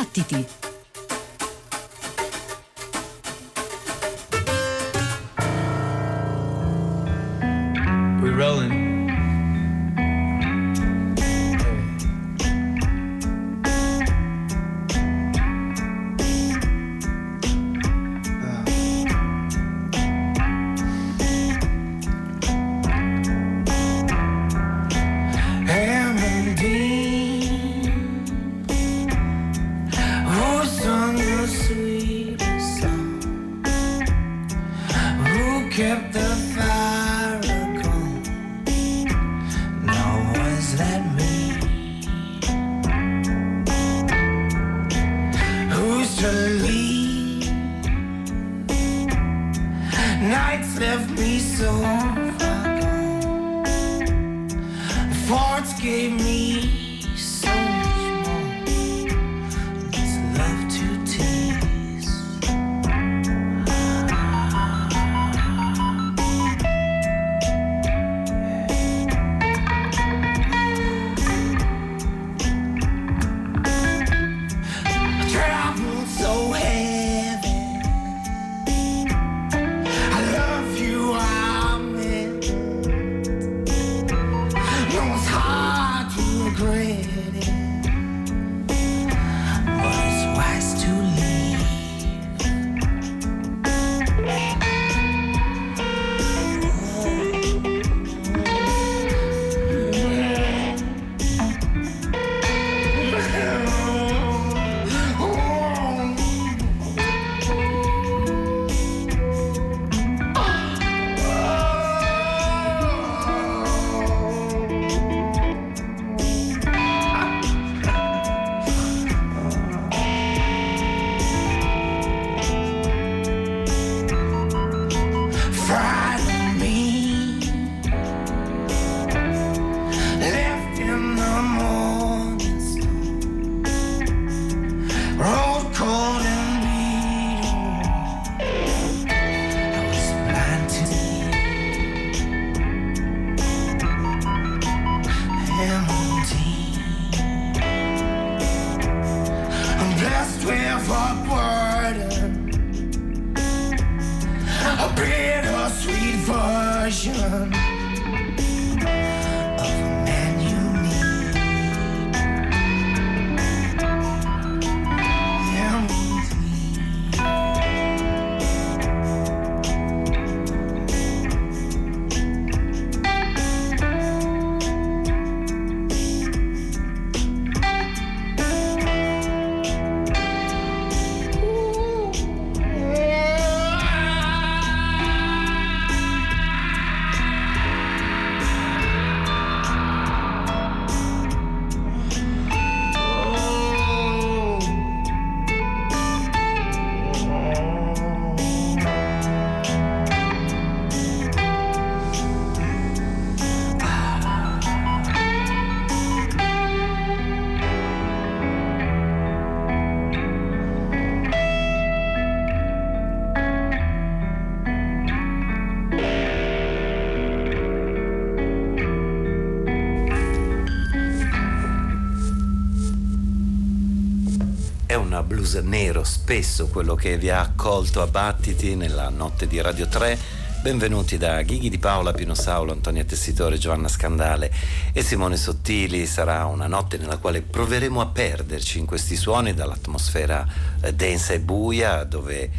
Battiti! Blues nero, spesso quello che vi ha accolto a battiti nella notte di Radio 3. Benvenuti da Ghighi di Paola, Pino Saulo, Antonia Tessitore, Giovanna Scandale e Simone Sottili. Sarà una notte nella quale proveremo a perderci in questi suoni dall'atmosfera eh, densa e buia dove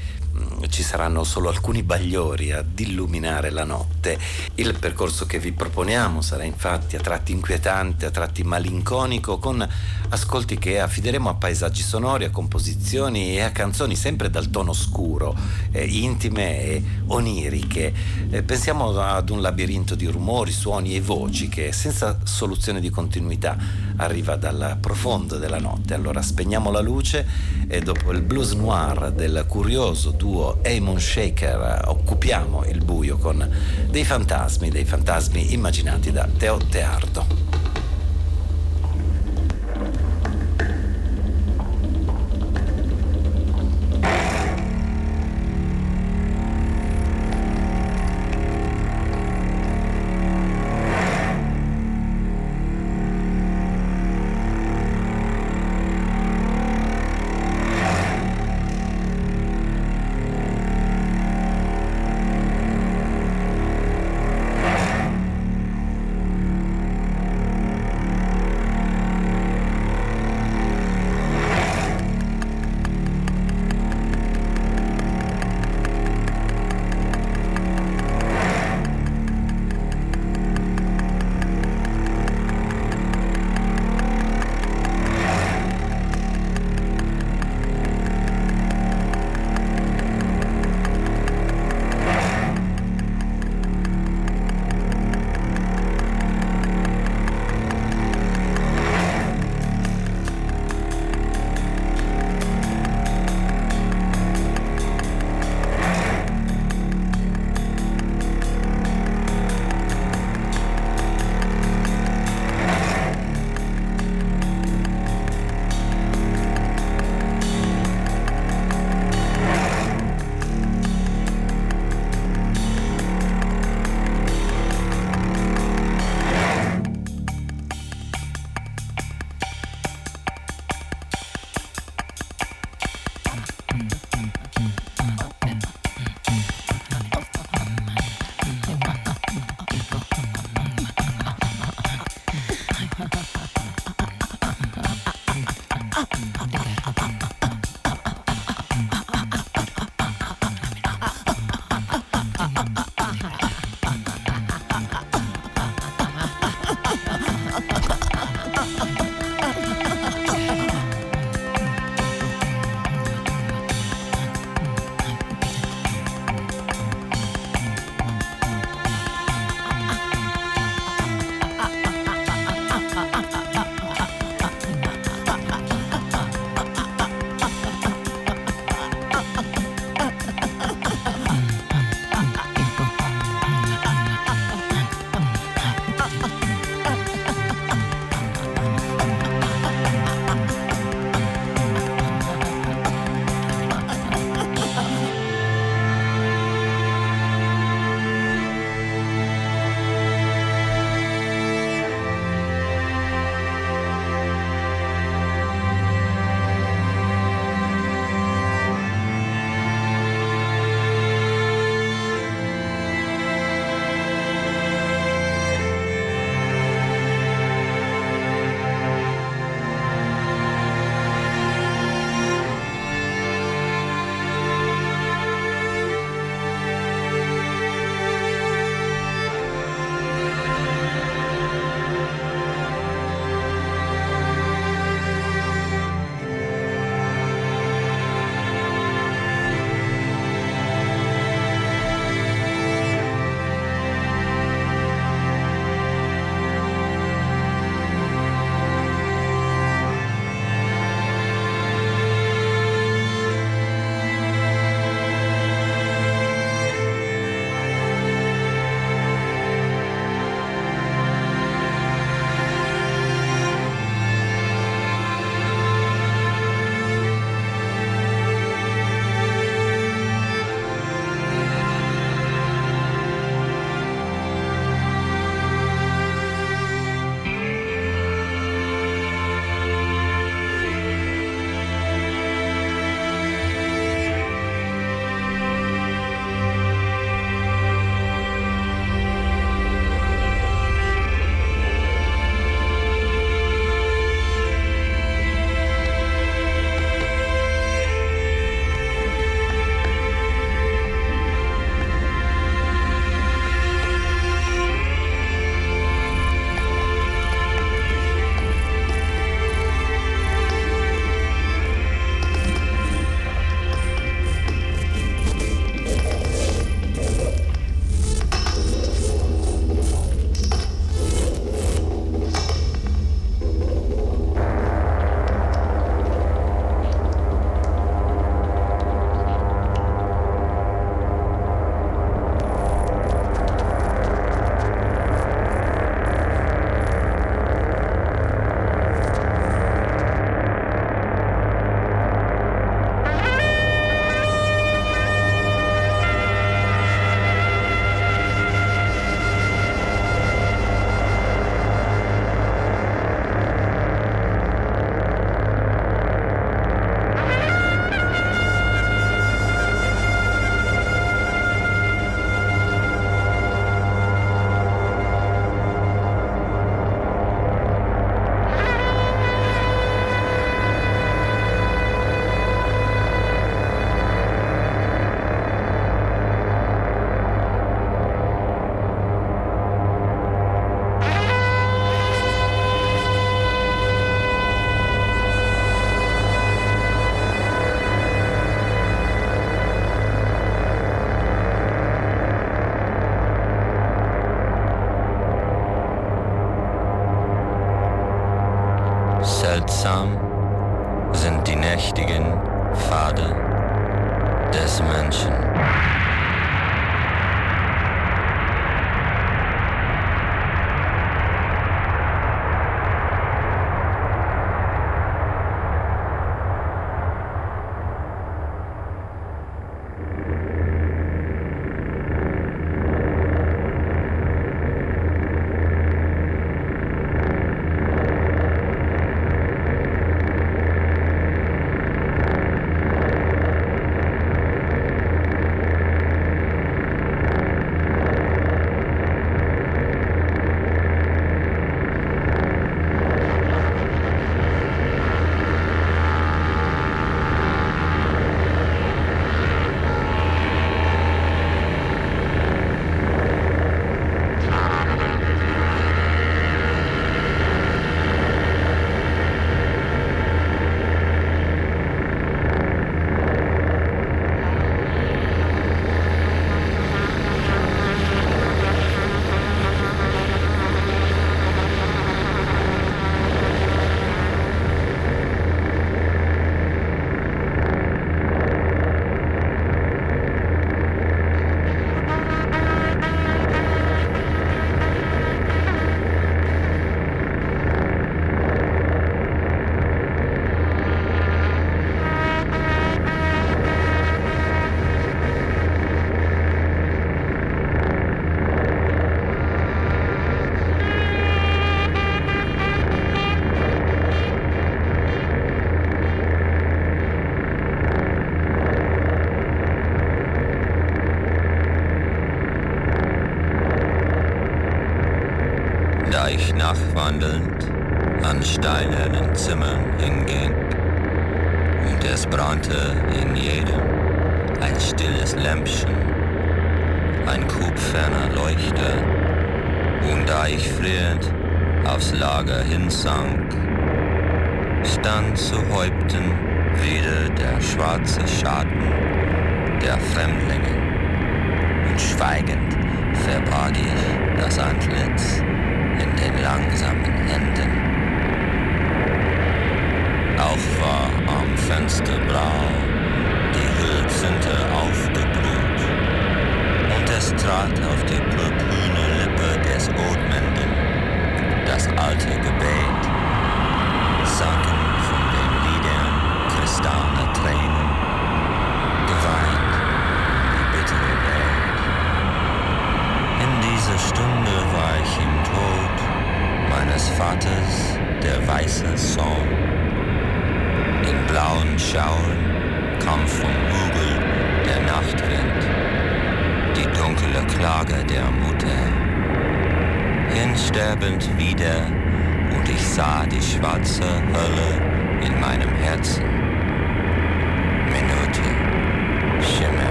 ci saranno solo alcuni bagliori ad illuminare la notte. Il percorso che vi proponiamo sarà infatti a tratti inquietante, a tratti malinconico, con ascolti che affideremo a paesaggi sonori, a composizioni e a canzoni sempre dal tono scuro, eh, intime e oniriche. Eh, pensiamo ad un labirinto di rumori, suoni e voci che senza soluzione di continuità arriva dal profondo della notte. Allora spegniamo la luce e dopo il blues noir del curioso duo Amon Shaker occupiamo il buio con dei fantasmi, dei fantasmi immaginati da Teo Teardo.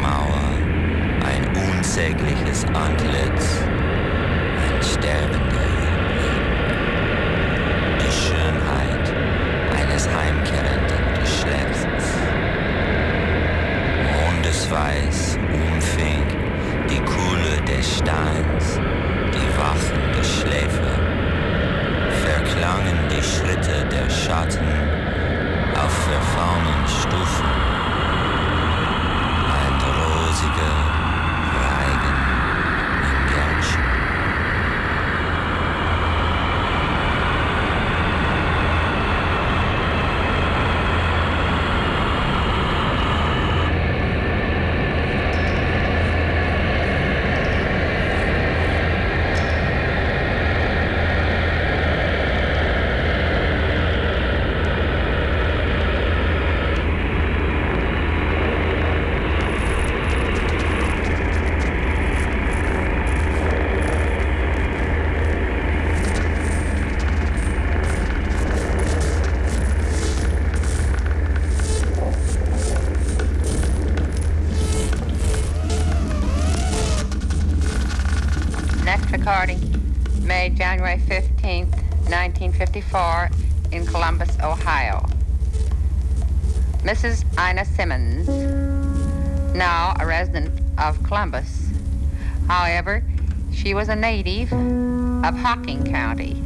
Mauer ein unsägliches Antlitz, ein sterbender Jüngling, die Schönheit eines heimkehrenden Geschlechts. Mondesweiß umfing die Kuhle des Steins, die Wachen wachende Schläfe, verklangen die Schritte der Schatten auf verfallenen Stufen. Mrs. Ina Simmons, now a resident of Columbus. However, she was a native of Hocking County,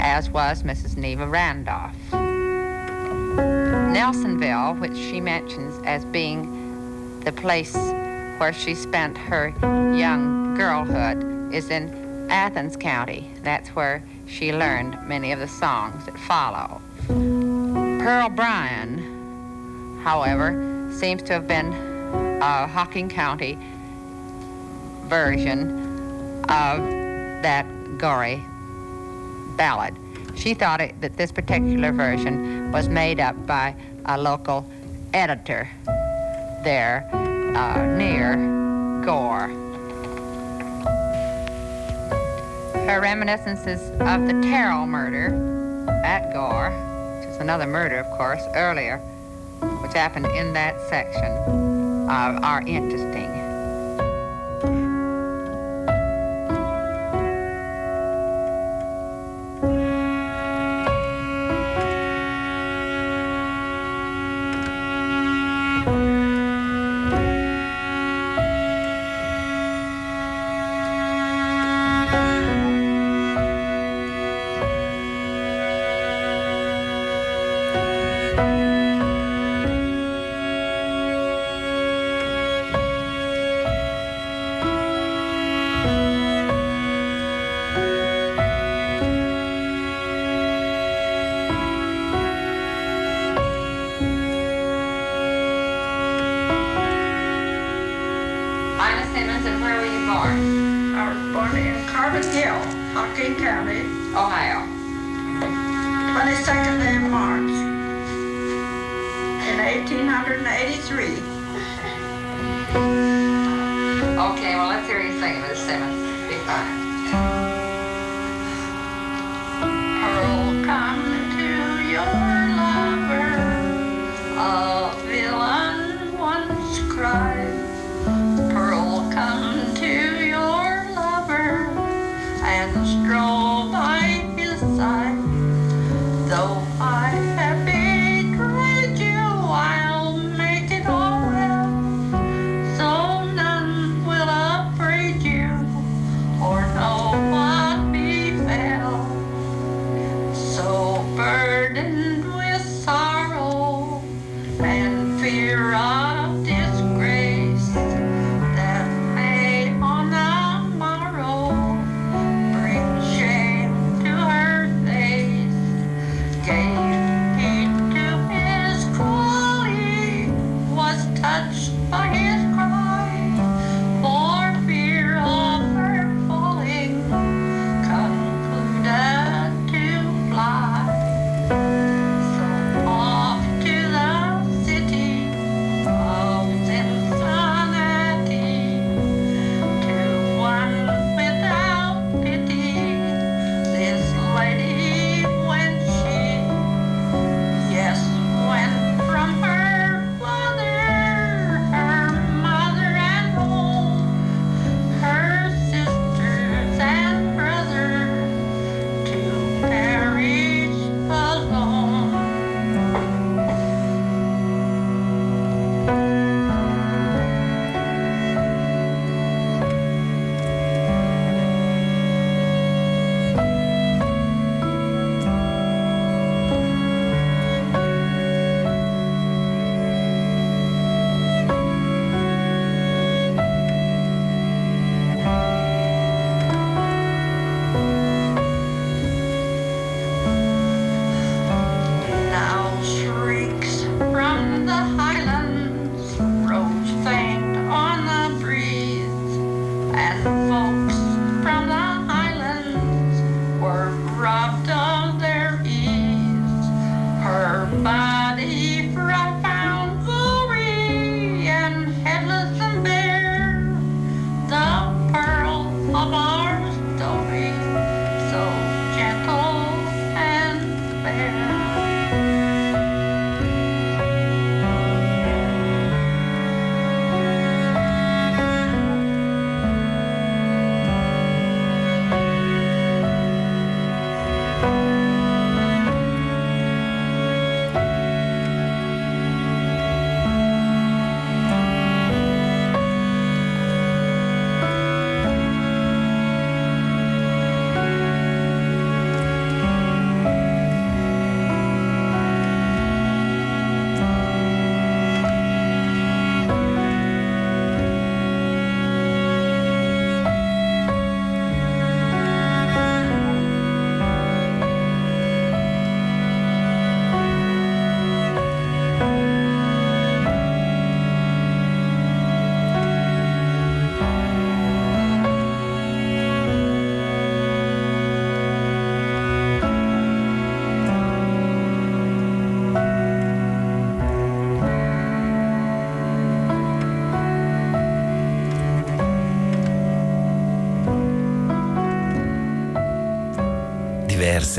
as was Mrs. Neva Randolph. Nelsonville, which she mentions as being the place where she spent her young girlhood, is in Athens County. That's where she learned many of the songs that follow. Pearl Bryan however, seems to have been a Hocking County version of that gory ballad. She thought it, that this particular version was made up by a local editor there uh, near Gore. Her reminiscences of the Terrell murder at Gore, which is another murder, of course, earlier, which happened in that section, uh, are interesting. County, Ohio. 22nd day of March in 1883. Okay, well, let's hear you sing, Miss Simmons.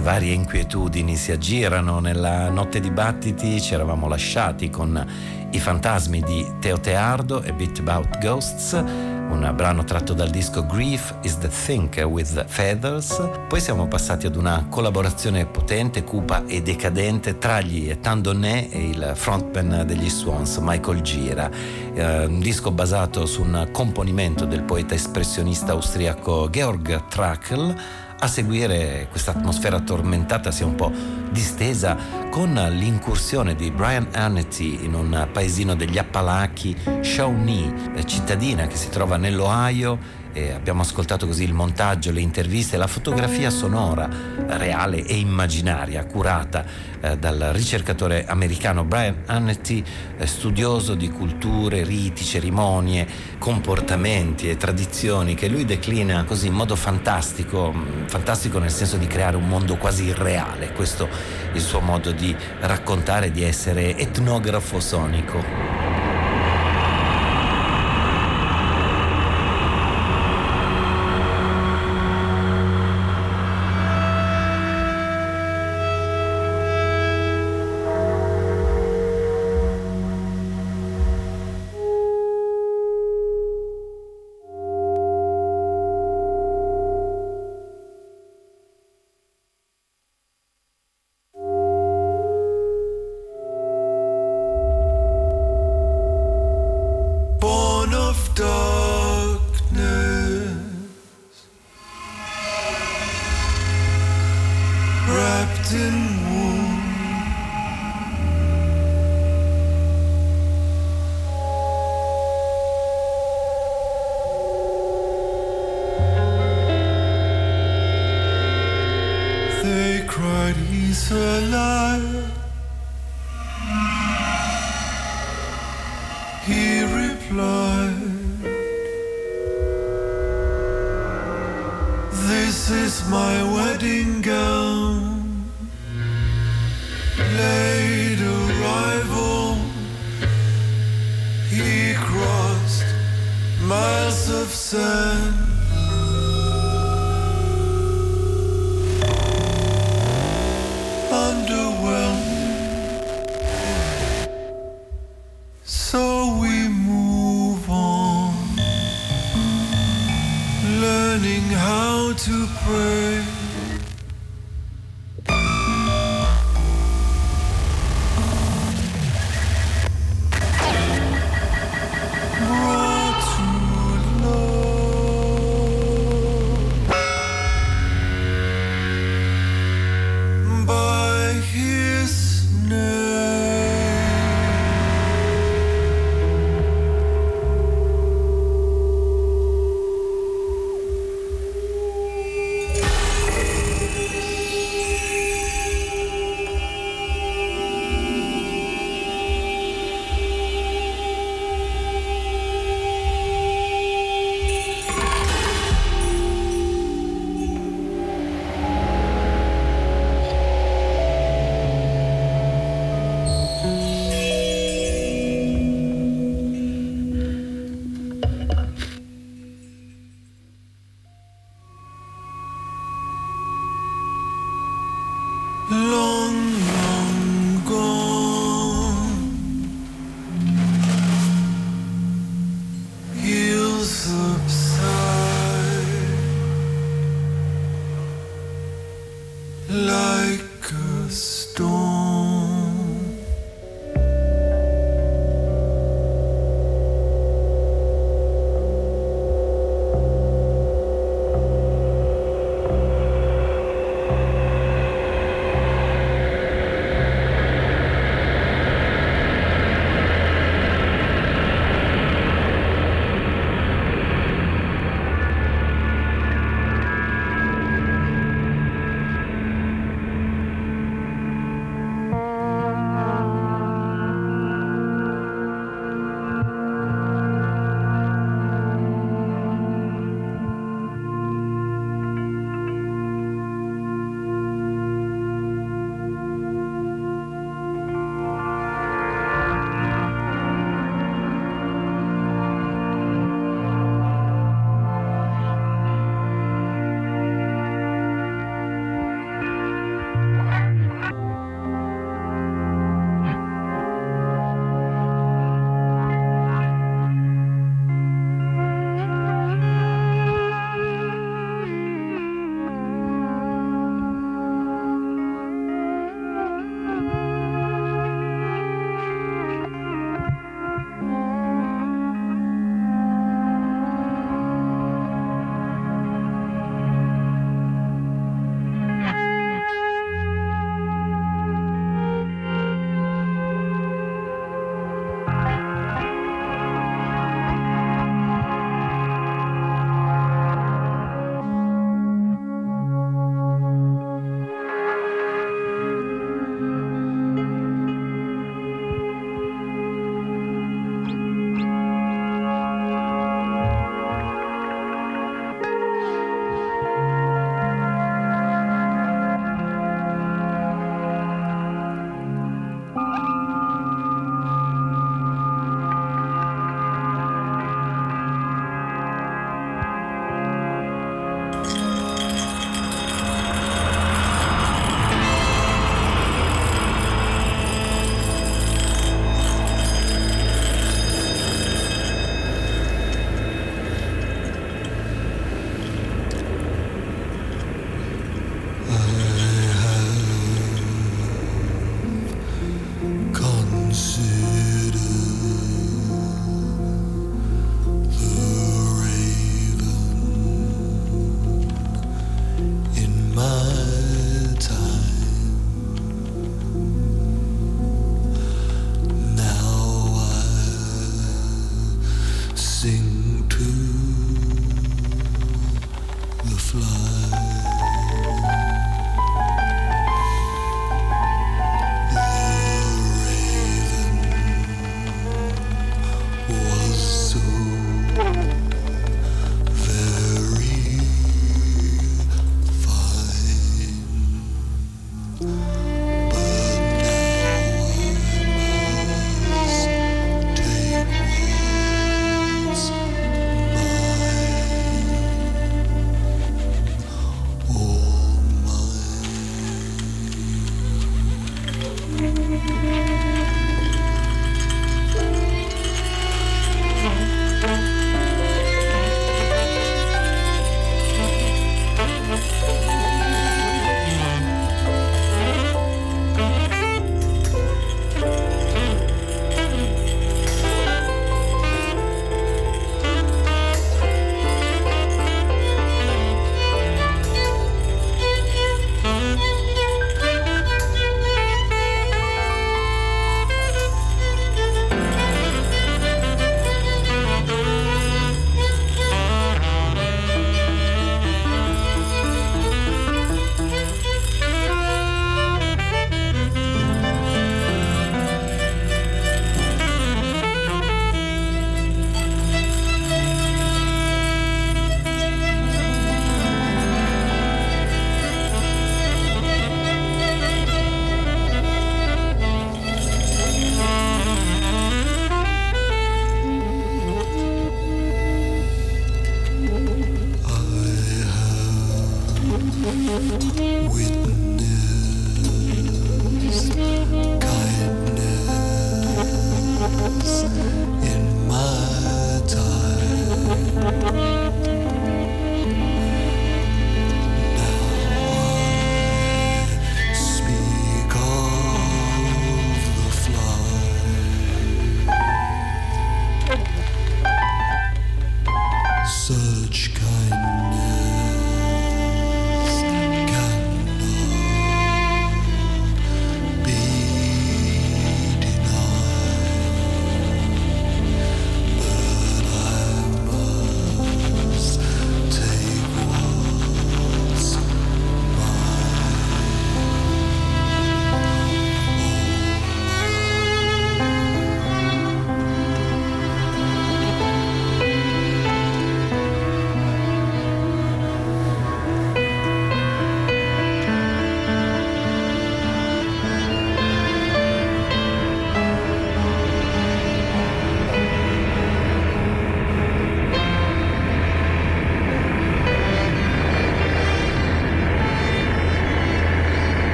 Diverse, varie inquietudini si aggirano. Nella notte di battiti ci eravamo lasciati con i fantasmi di Teo Teardo e Bit About Ghosts, un brano tratto dal disco Grief is the Thinker with Feathers. Poi siamo passati ad una collaborazione potente, cupa e decadente tra gli Etan e il frontman degli Swans, Michael Gira. Eh, un disco basato su un componimento del poeta espressionista austriaco Georg Trakl a seguire questa atmosfera tormentata si è un po' distesa con l'incursione di Brian Hannity in un paesino degli Appalachi, Shawnee, cittadina che si trova nell'Ohio e abbiamo ascoltato così il montaggio, le interviste, la fotografia sonora reale e immaginaria curata eh, dal ricercatore americano Brian Hannity, eh, studioso di culture, riti, cerimonie, comportamenti e tradizioni che lui declina così in modo fantastico, mm, fantastico nel senso di creare un mondo quasi irreale, questo è il suo modo di raccontare, di essere etnografo sonico.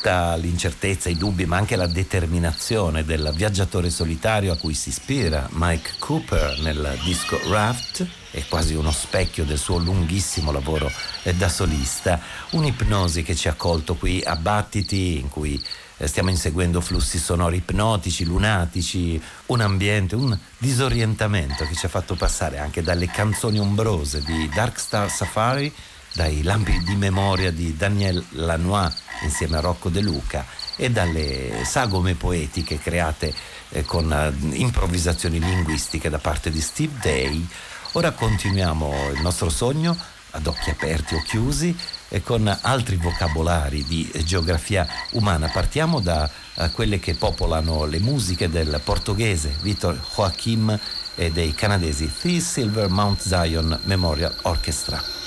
Tutta l'incertezza, i dubbi, ma anche la determinazione del viaggiatore solitario a cui si ispira Mike Cooper nel disco Raft, è quasi uno specchio del suo lunghissimo lavoro da solista, un'ipnosi che ci ha colto qui a Battiti in cui eh, stiamo inseguendo flussi sonori ipnotici, lunatici, un ambiente, un disorientamento che ci ha fatto passare anche dalle canzoni ombrose di Dark Star Safari, dai lampi di memoria di Daniel Lanois insieme a Rocco De Luca e dalle sagome poetiche create eh, con eh, improvvisazioni linguistiche da parte di Steve Day. Ora continuiamo il nostro sogno ad occhi aperti o chiusi e con altri vocabolari di geografia umana. Partiamo da quelle che popolano le musiche del portoghese Vitor Joachim e dei canadesi The Silver Mount Zion Memorial Orchestra.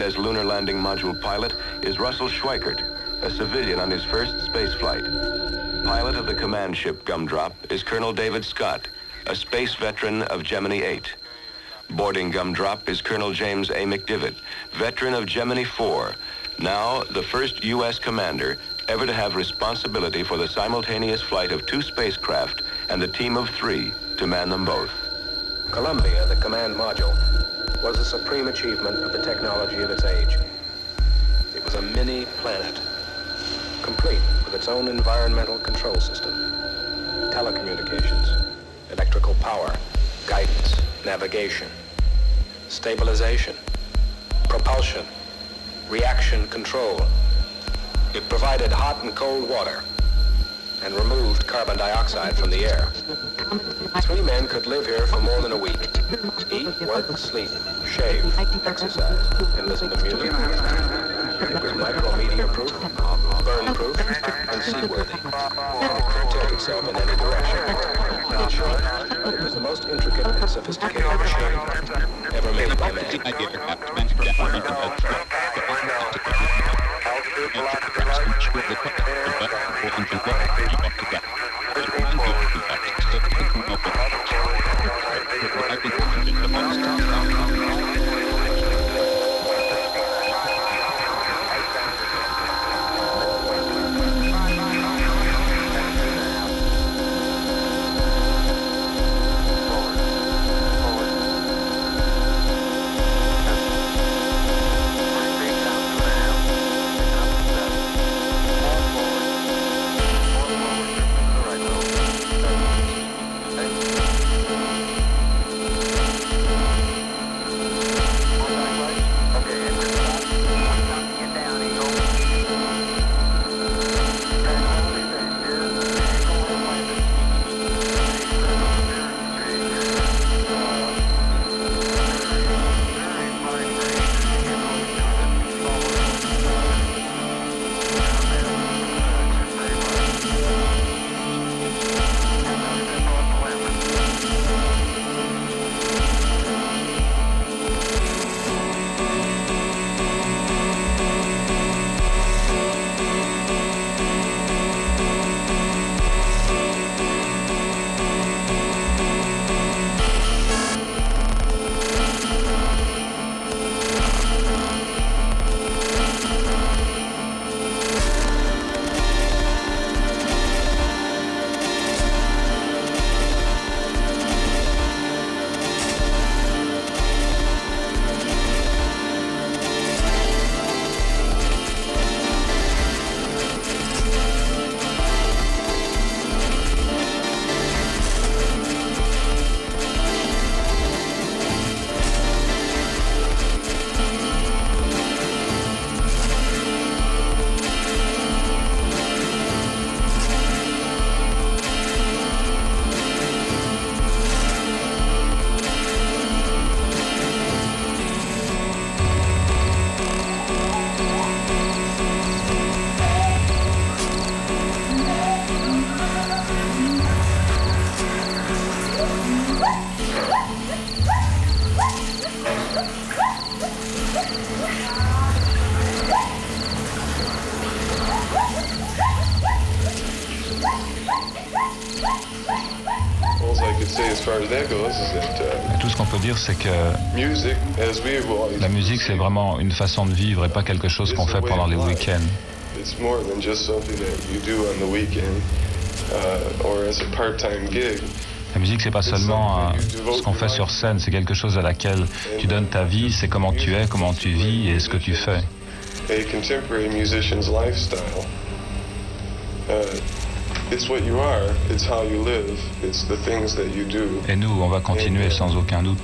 As lunar landing module pilot is Russell Schweickart, a civilian on his first space flight. Pilot of the command ship Gumdrop is Colonel David Scott, a space veteran of Gemini 8. Boarding Gumdrop is Colonel James A. McDivitt, veteran of Gemini 4, now the first U.S. commander ever to have responsibility for the simultaneous flight of two spacecraft and the team of three to man them both. Columbia, the command module, was a supreme achievement of the technology of its age. It was a mini planet, complete with its own environmental control system, telecommunications, electrical power, guidance, navigation, stabilization, propulsion, reaction control. It provided hot and cold water and removed carbon dioxide from the air. Three men could live here for more than a week. Eat, work, sleep, shave, exercise, and listen to music. It was micromedia proof, burn proof, and seaworthy. It could protect itself in any direction. In short, it was the most intricate and sophisticated machine ever made by man. c'est vraiment une façon de vivre et pas quelque chose qu'on fait pendant les week-ends. La musique, c'est pas seulement euh, ce qu'on fait sur scène, c'est quelque chose à laquelle tu donnes ta vie, c'est comment tu es, comment tu vis et ce que tu fais. Et nous, on va continuer sans aucun doute.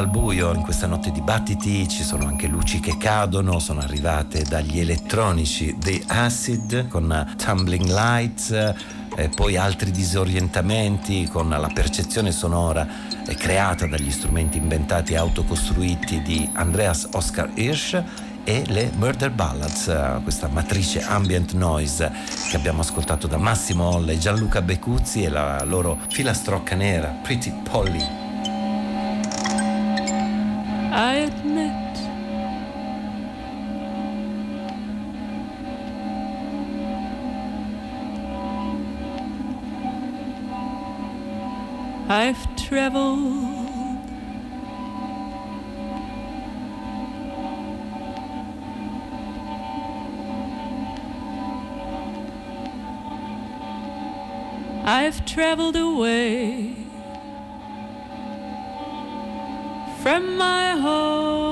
Al buio, in questa notte di battiti ci sono anche luci che cadono, sono arrivate dagli elettronici The Acid con Tumbling Lights, e poi altri disorientamenti con la percezione sonora eh, creata dagli strumenti inventati e autocostruiti di Andreas Oscar Hirsch e le Murder Ballads, eh, questa matrice ambient noise che abbiamo ascoltato da Massimo Olle, Gianluca Becuzzi e la loro filastrocca nera, Pretty Polly. I've traveled I've traveled away from my home.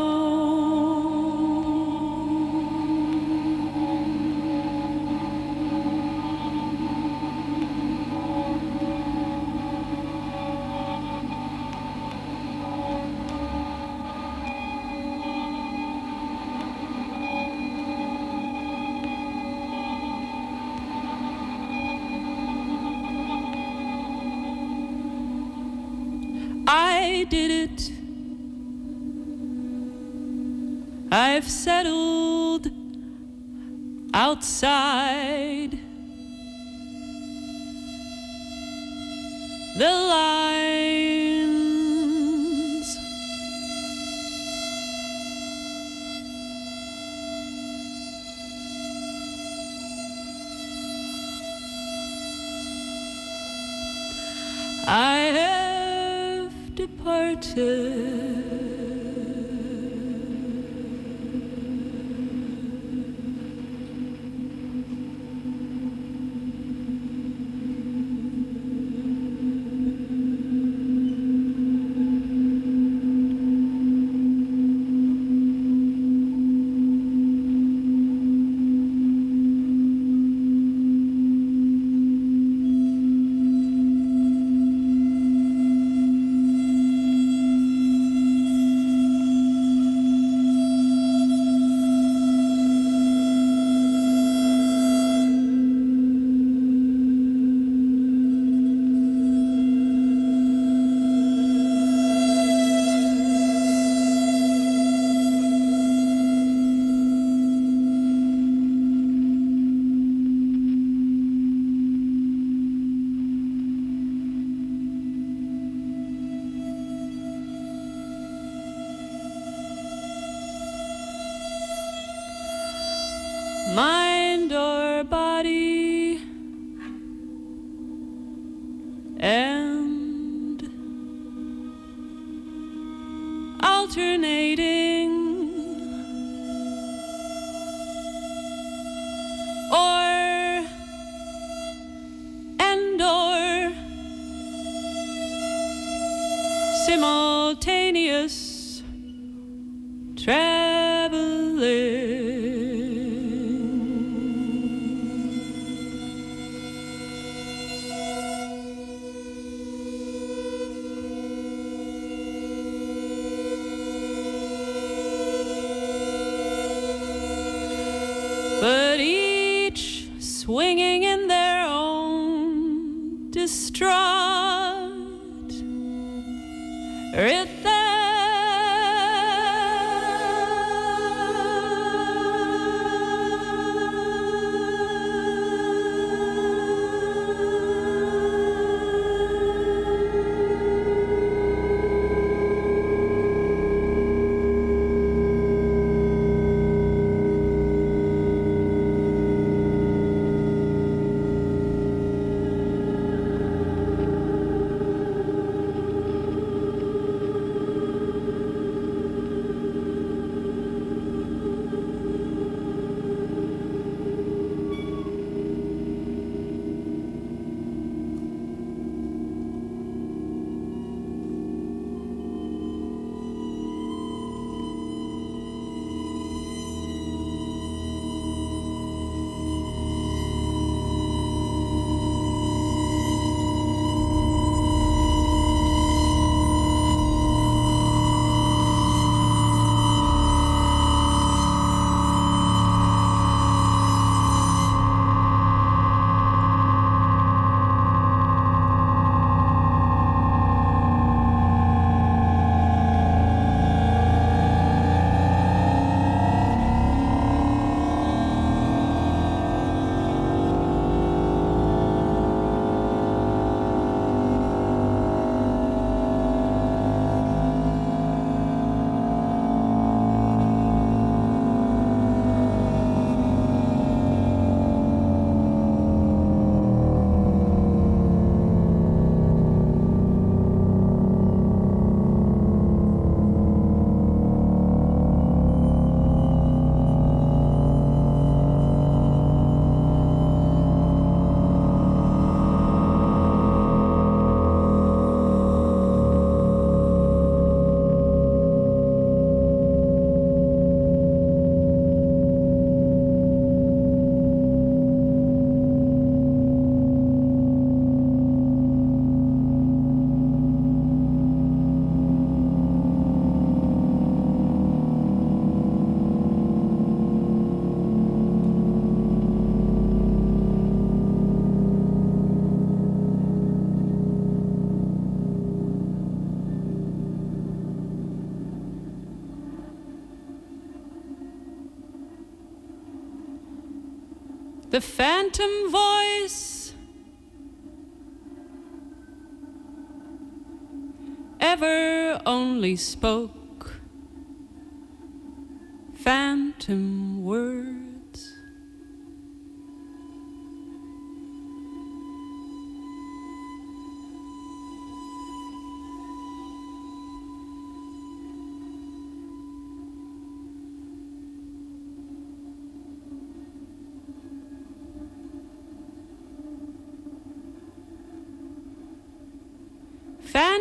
It. I've settled outside the. Departed. Simultaneous traveling. The phantom voice ever only spoke phantom words.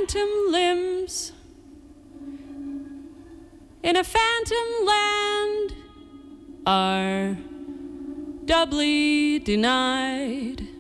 Phantom limbs in a phantom land are doubly denied.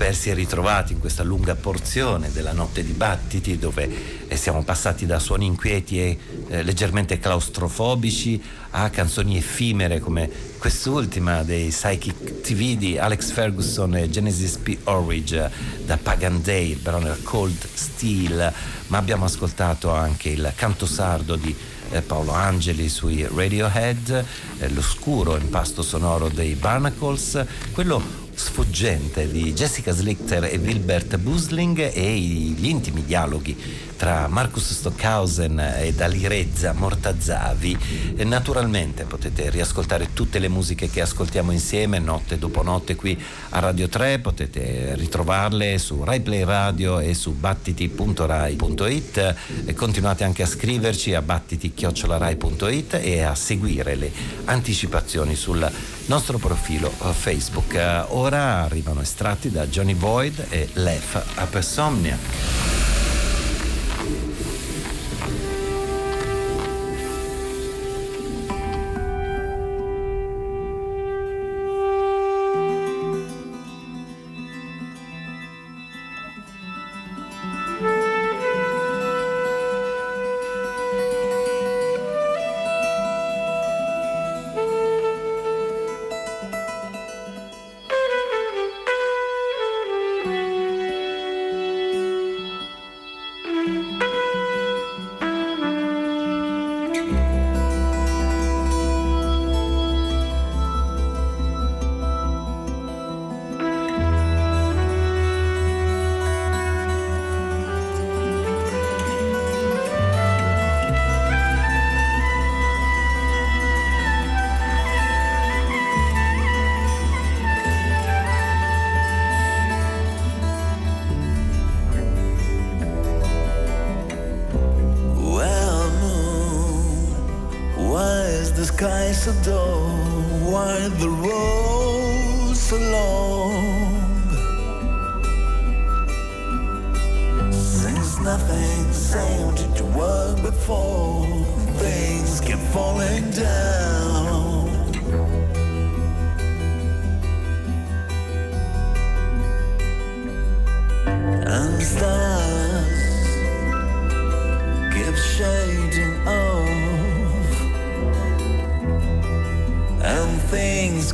persi e ritrovati in questa lunga porzione della notte di battiti dove eh, siamo passati da suoni inquieti e eh, leggermente claustrofobici a canzoni effimere come quest'ultima dei Psychic TV di Alex Ferguson e Genesis P. Orridge da Pagan Day, il brano Cold Steel, ma abbiamo ascoltato anche il canto sardo di eh, Paolo Angeli sui Radiohead, eh, l'oscuro impasto sonoro dei Barnacles, quello sfuggente di Jessica Slichter e Wilbert Busling e gli intimi dialoghi tra Marcus Stockhausen ed Alirezza Mortazzavi. E naturalmente potete riascoltare tutte le musiche che ascoltiamo insieme notte dopo notte qui a Radio 3, potete ritrovarle su RaiPlay Radio e su battiti.rai.it e continuate anche a scriverci a battiti.rai.it e a seguire le anticipazioni sul nostro profilo Facebook. Ora arrivano estratti da Johnny Boyd e Lef Apersomnia.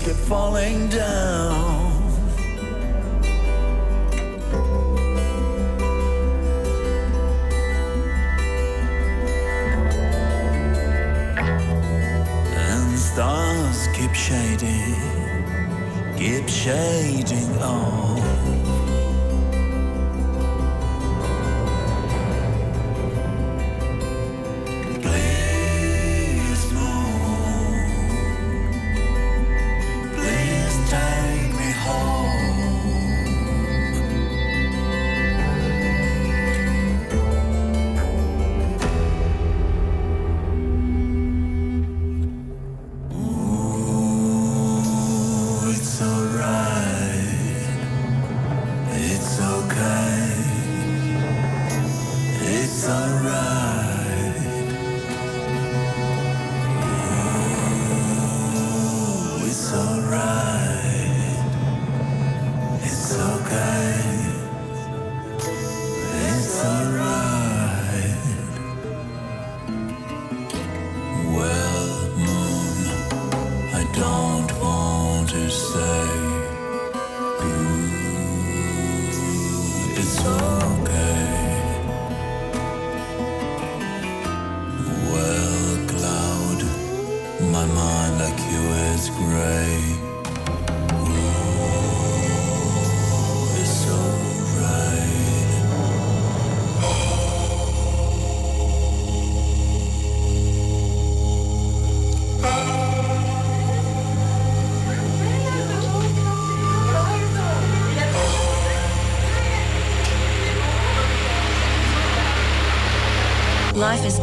kept falling down. And stars keep shading, keep shading on.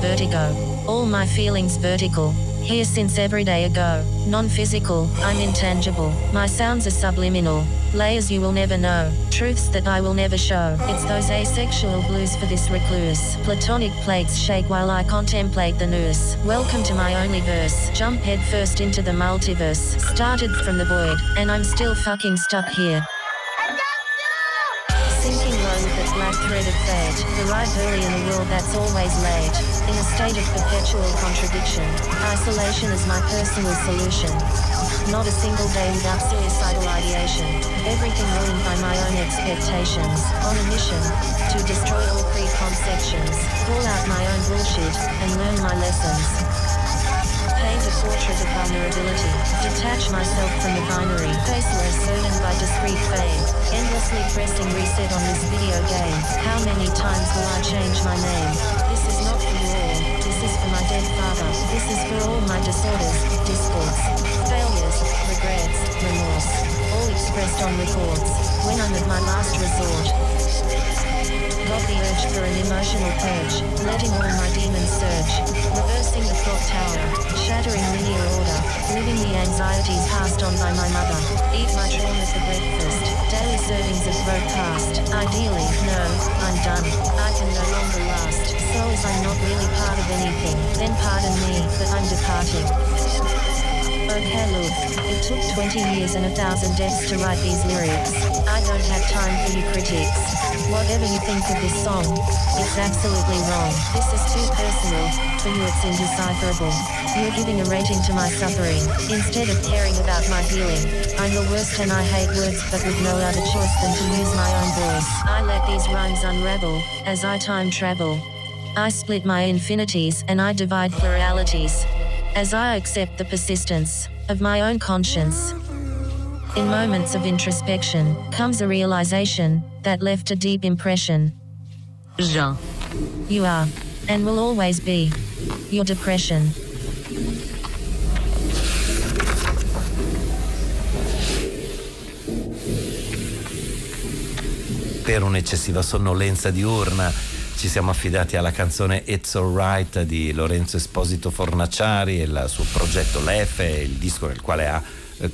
Vertigo. All my feelings vertical. Here since every day ago. Non physical, I'm intangible. My sounds are subliminal. Layers you will never know. Truths that I will never show. It's those asexual blues for this recluse. Platonic plagues shake while I contemplate the noose. Welcome to my only verse. Jump head first into the multiverse. Started from the void, and I'm still fucking stuck here. Sinking low with its black thread of fate, early in a world that's always late, state of perpetual contradiction. Isolation is my personal solution. Not a single day without suicidal ideation. Everything ruined by my own expectations. On a mission to destroy all preconceptions, call out my own bullshit, and learn my lessons. Paint a portrait of vulnerability. Detach myself from the binary. Faceless, burdened by discrete fame. Endlessly pressing reset on this video game. How many times will I change my name? My dead father. This is for all my disorders, discords, failures, regrets, remorse. All expressed on records. When I'm at my last resort. Got the urge for an emotional purge, letting all my demons surge, reversing the clock tower, shattering linear order, living the anxieties passed on by my mother. Eat my trauma for breakfast, daily servings of road past. Ideally, no, I'm done. I can no longer last. So as I'm not really part of anything, then pardon me, but I'm departing. Okay, look, it took 20 years and a thousand deaths to write these lyrics. I don't have time for you critics. Whatever you think of this song, it's absolutely wrong. This is too personal. For you, it's indecipherable. You're giving a rating to my suffering, instead of caring about my healing. I'm the worst and I hate words, but with no other choice than to use my own voice. I let these rhymes unravel, as I time travel. I split my infinities and I divide pluralities. As I accept the persistence of my own conscience. In moments of introspection comes a realization that left a deep impression. Jean. You are, and will always be, your depression. Per un'eccessiva sonnolenza diurna ci siamo affidati alla canzone It's Alright di Lorenzo Esposito Fornaciari e il suo progetto Lefe, il disco nel quale ha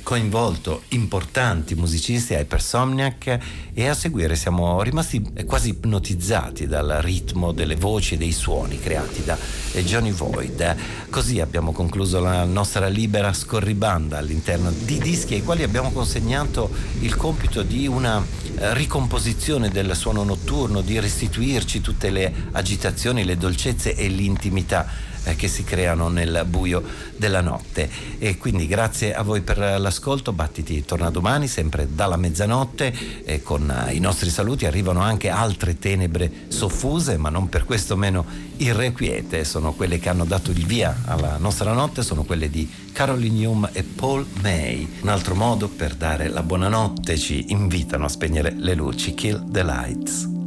coinvolto importanti musicisti, Hypersomniac e a seguire siamo rimasti quasi ipnotizzati dal ritmo delle voci e dei suoni creati da eh, Johnny Void. Così abbiamo concluso la nostra libera scorribanda all'interno di dischi ai quali abbiamo consegnato il compito di una eh, ricomposizione del suono notturno, di restituirci tutte le agitazioni, le dolcezze e l'intimità eh, che si creano nel buio della notte. E quindi grazie a voi per l'ascolto, Battiti torna domani sempre dalla mezzanotte e con i nostri saluti arrivano anche altre tenebre soffuse, ma non per questo meno irrequiete, sono quelle che hanno dato il via alla nostra notte, sono quelle di Caroline Hume e Paul May. Un altro modo per dare la buonanotte ci invitano a spegnere le luci, Kill the Lights.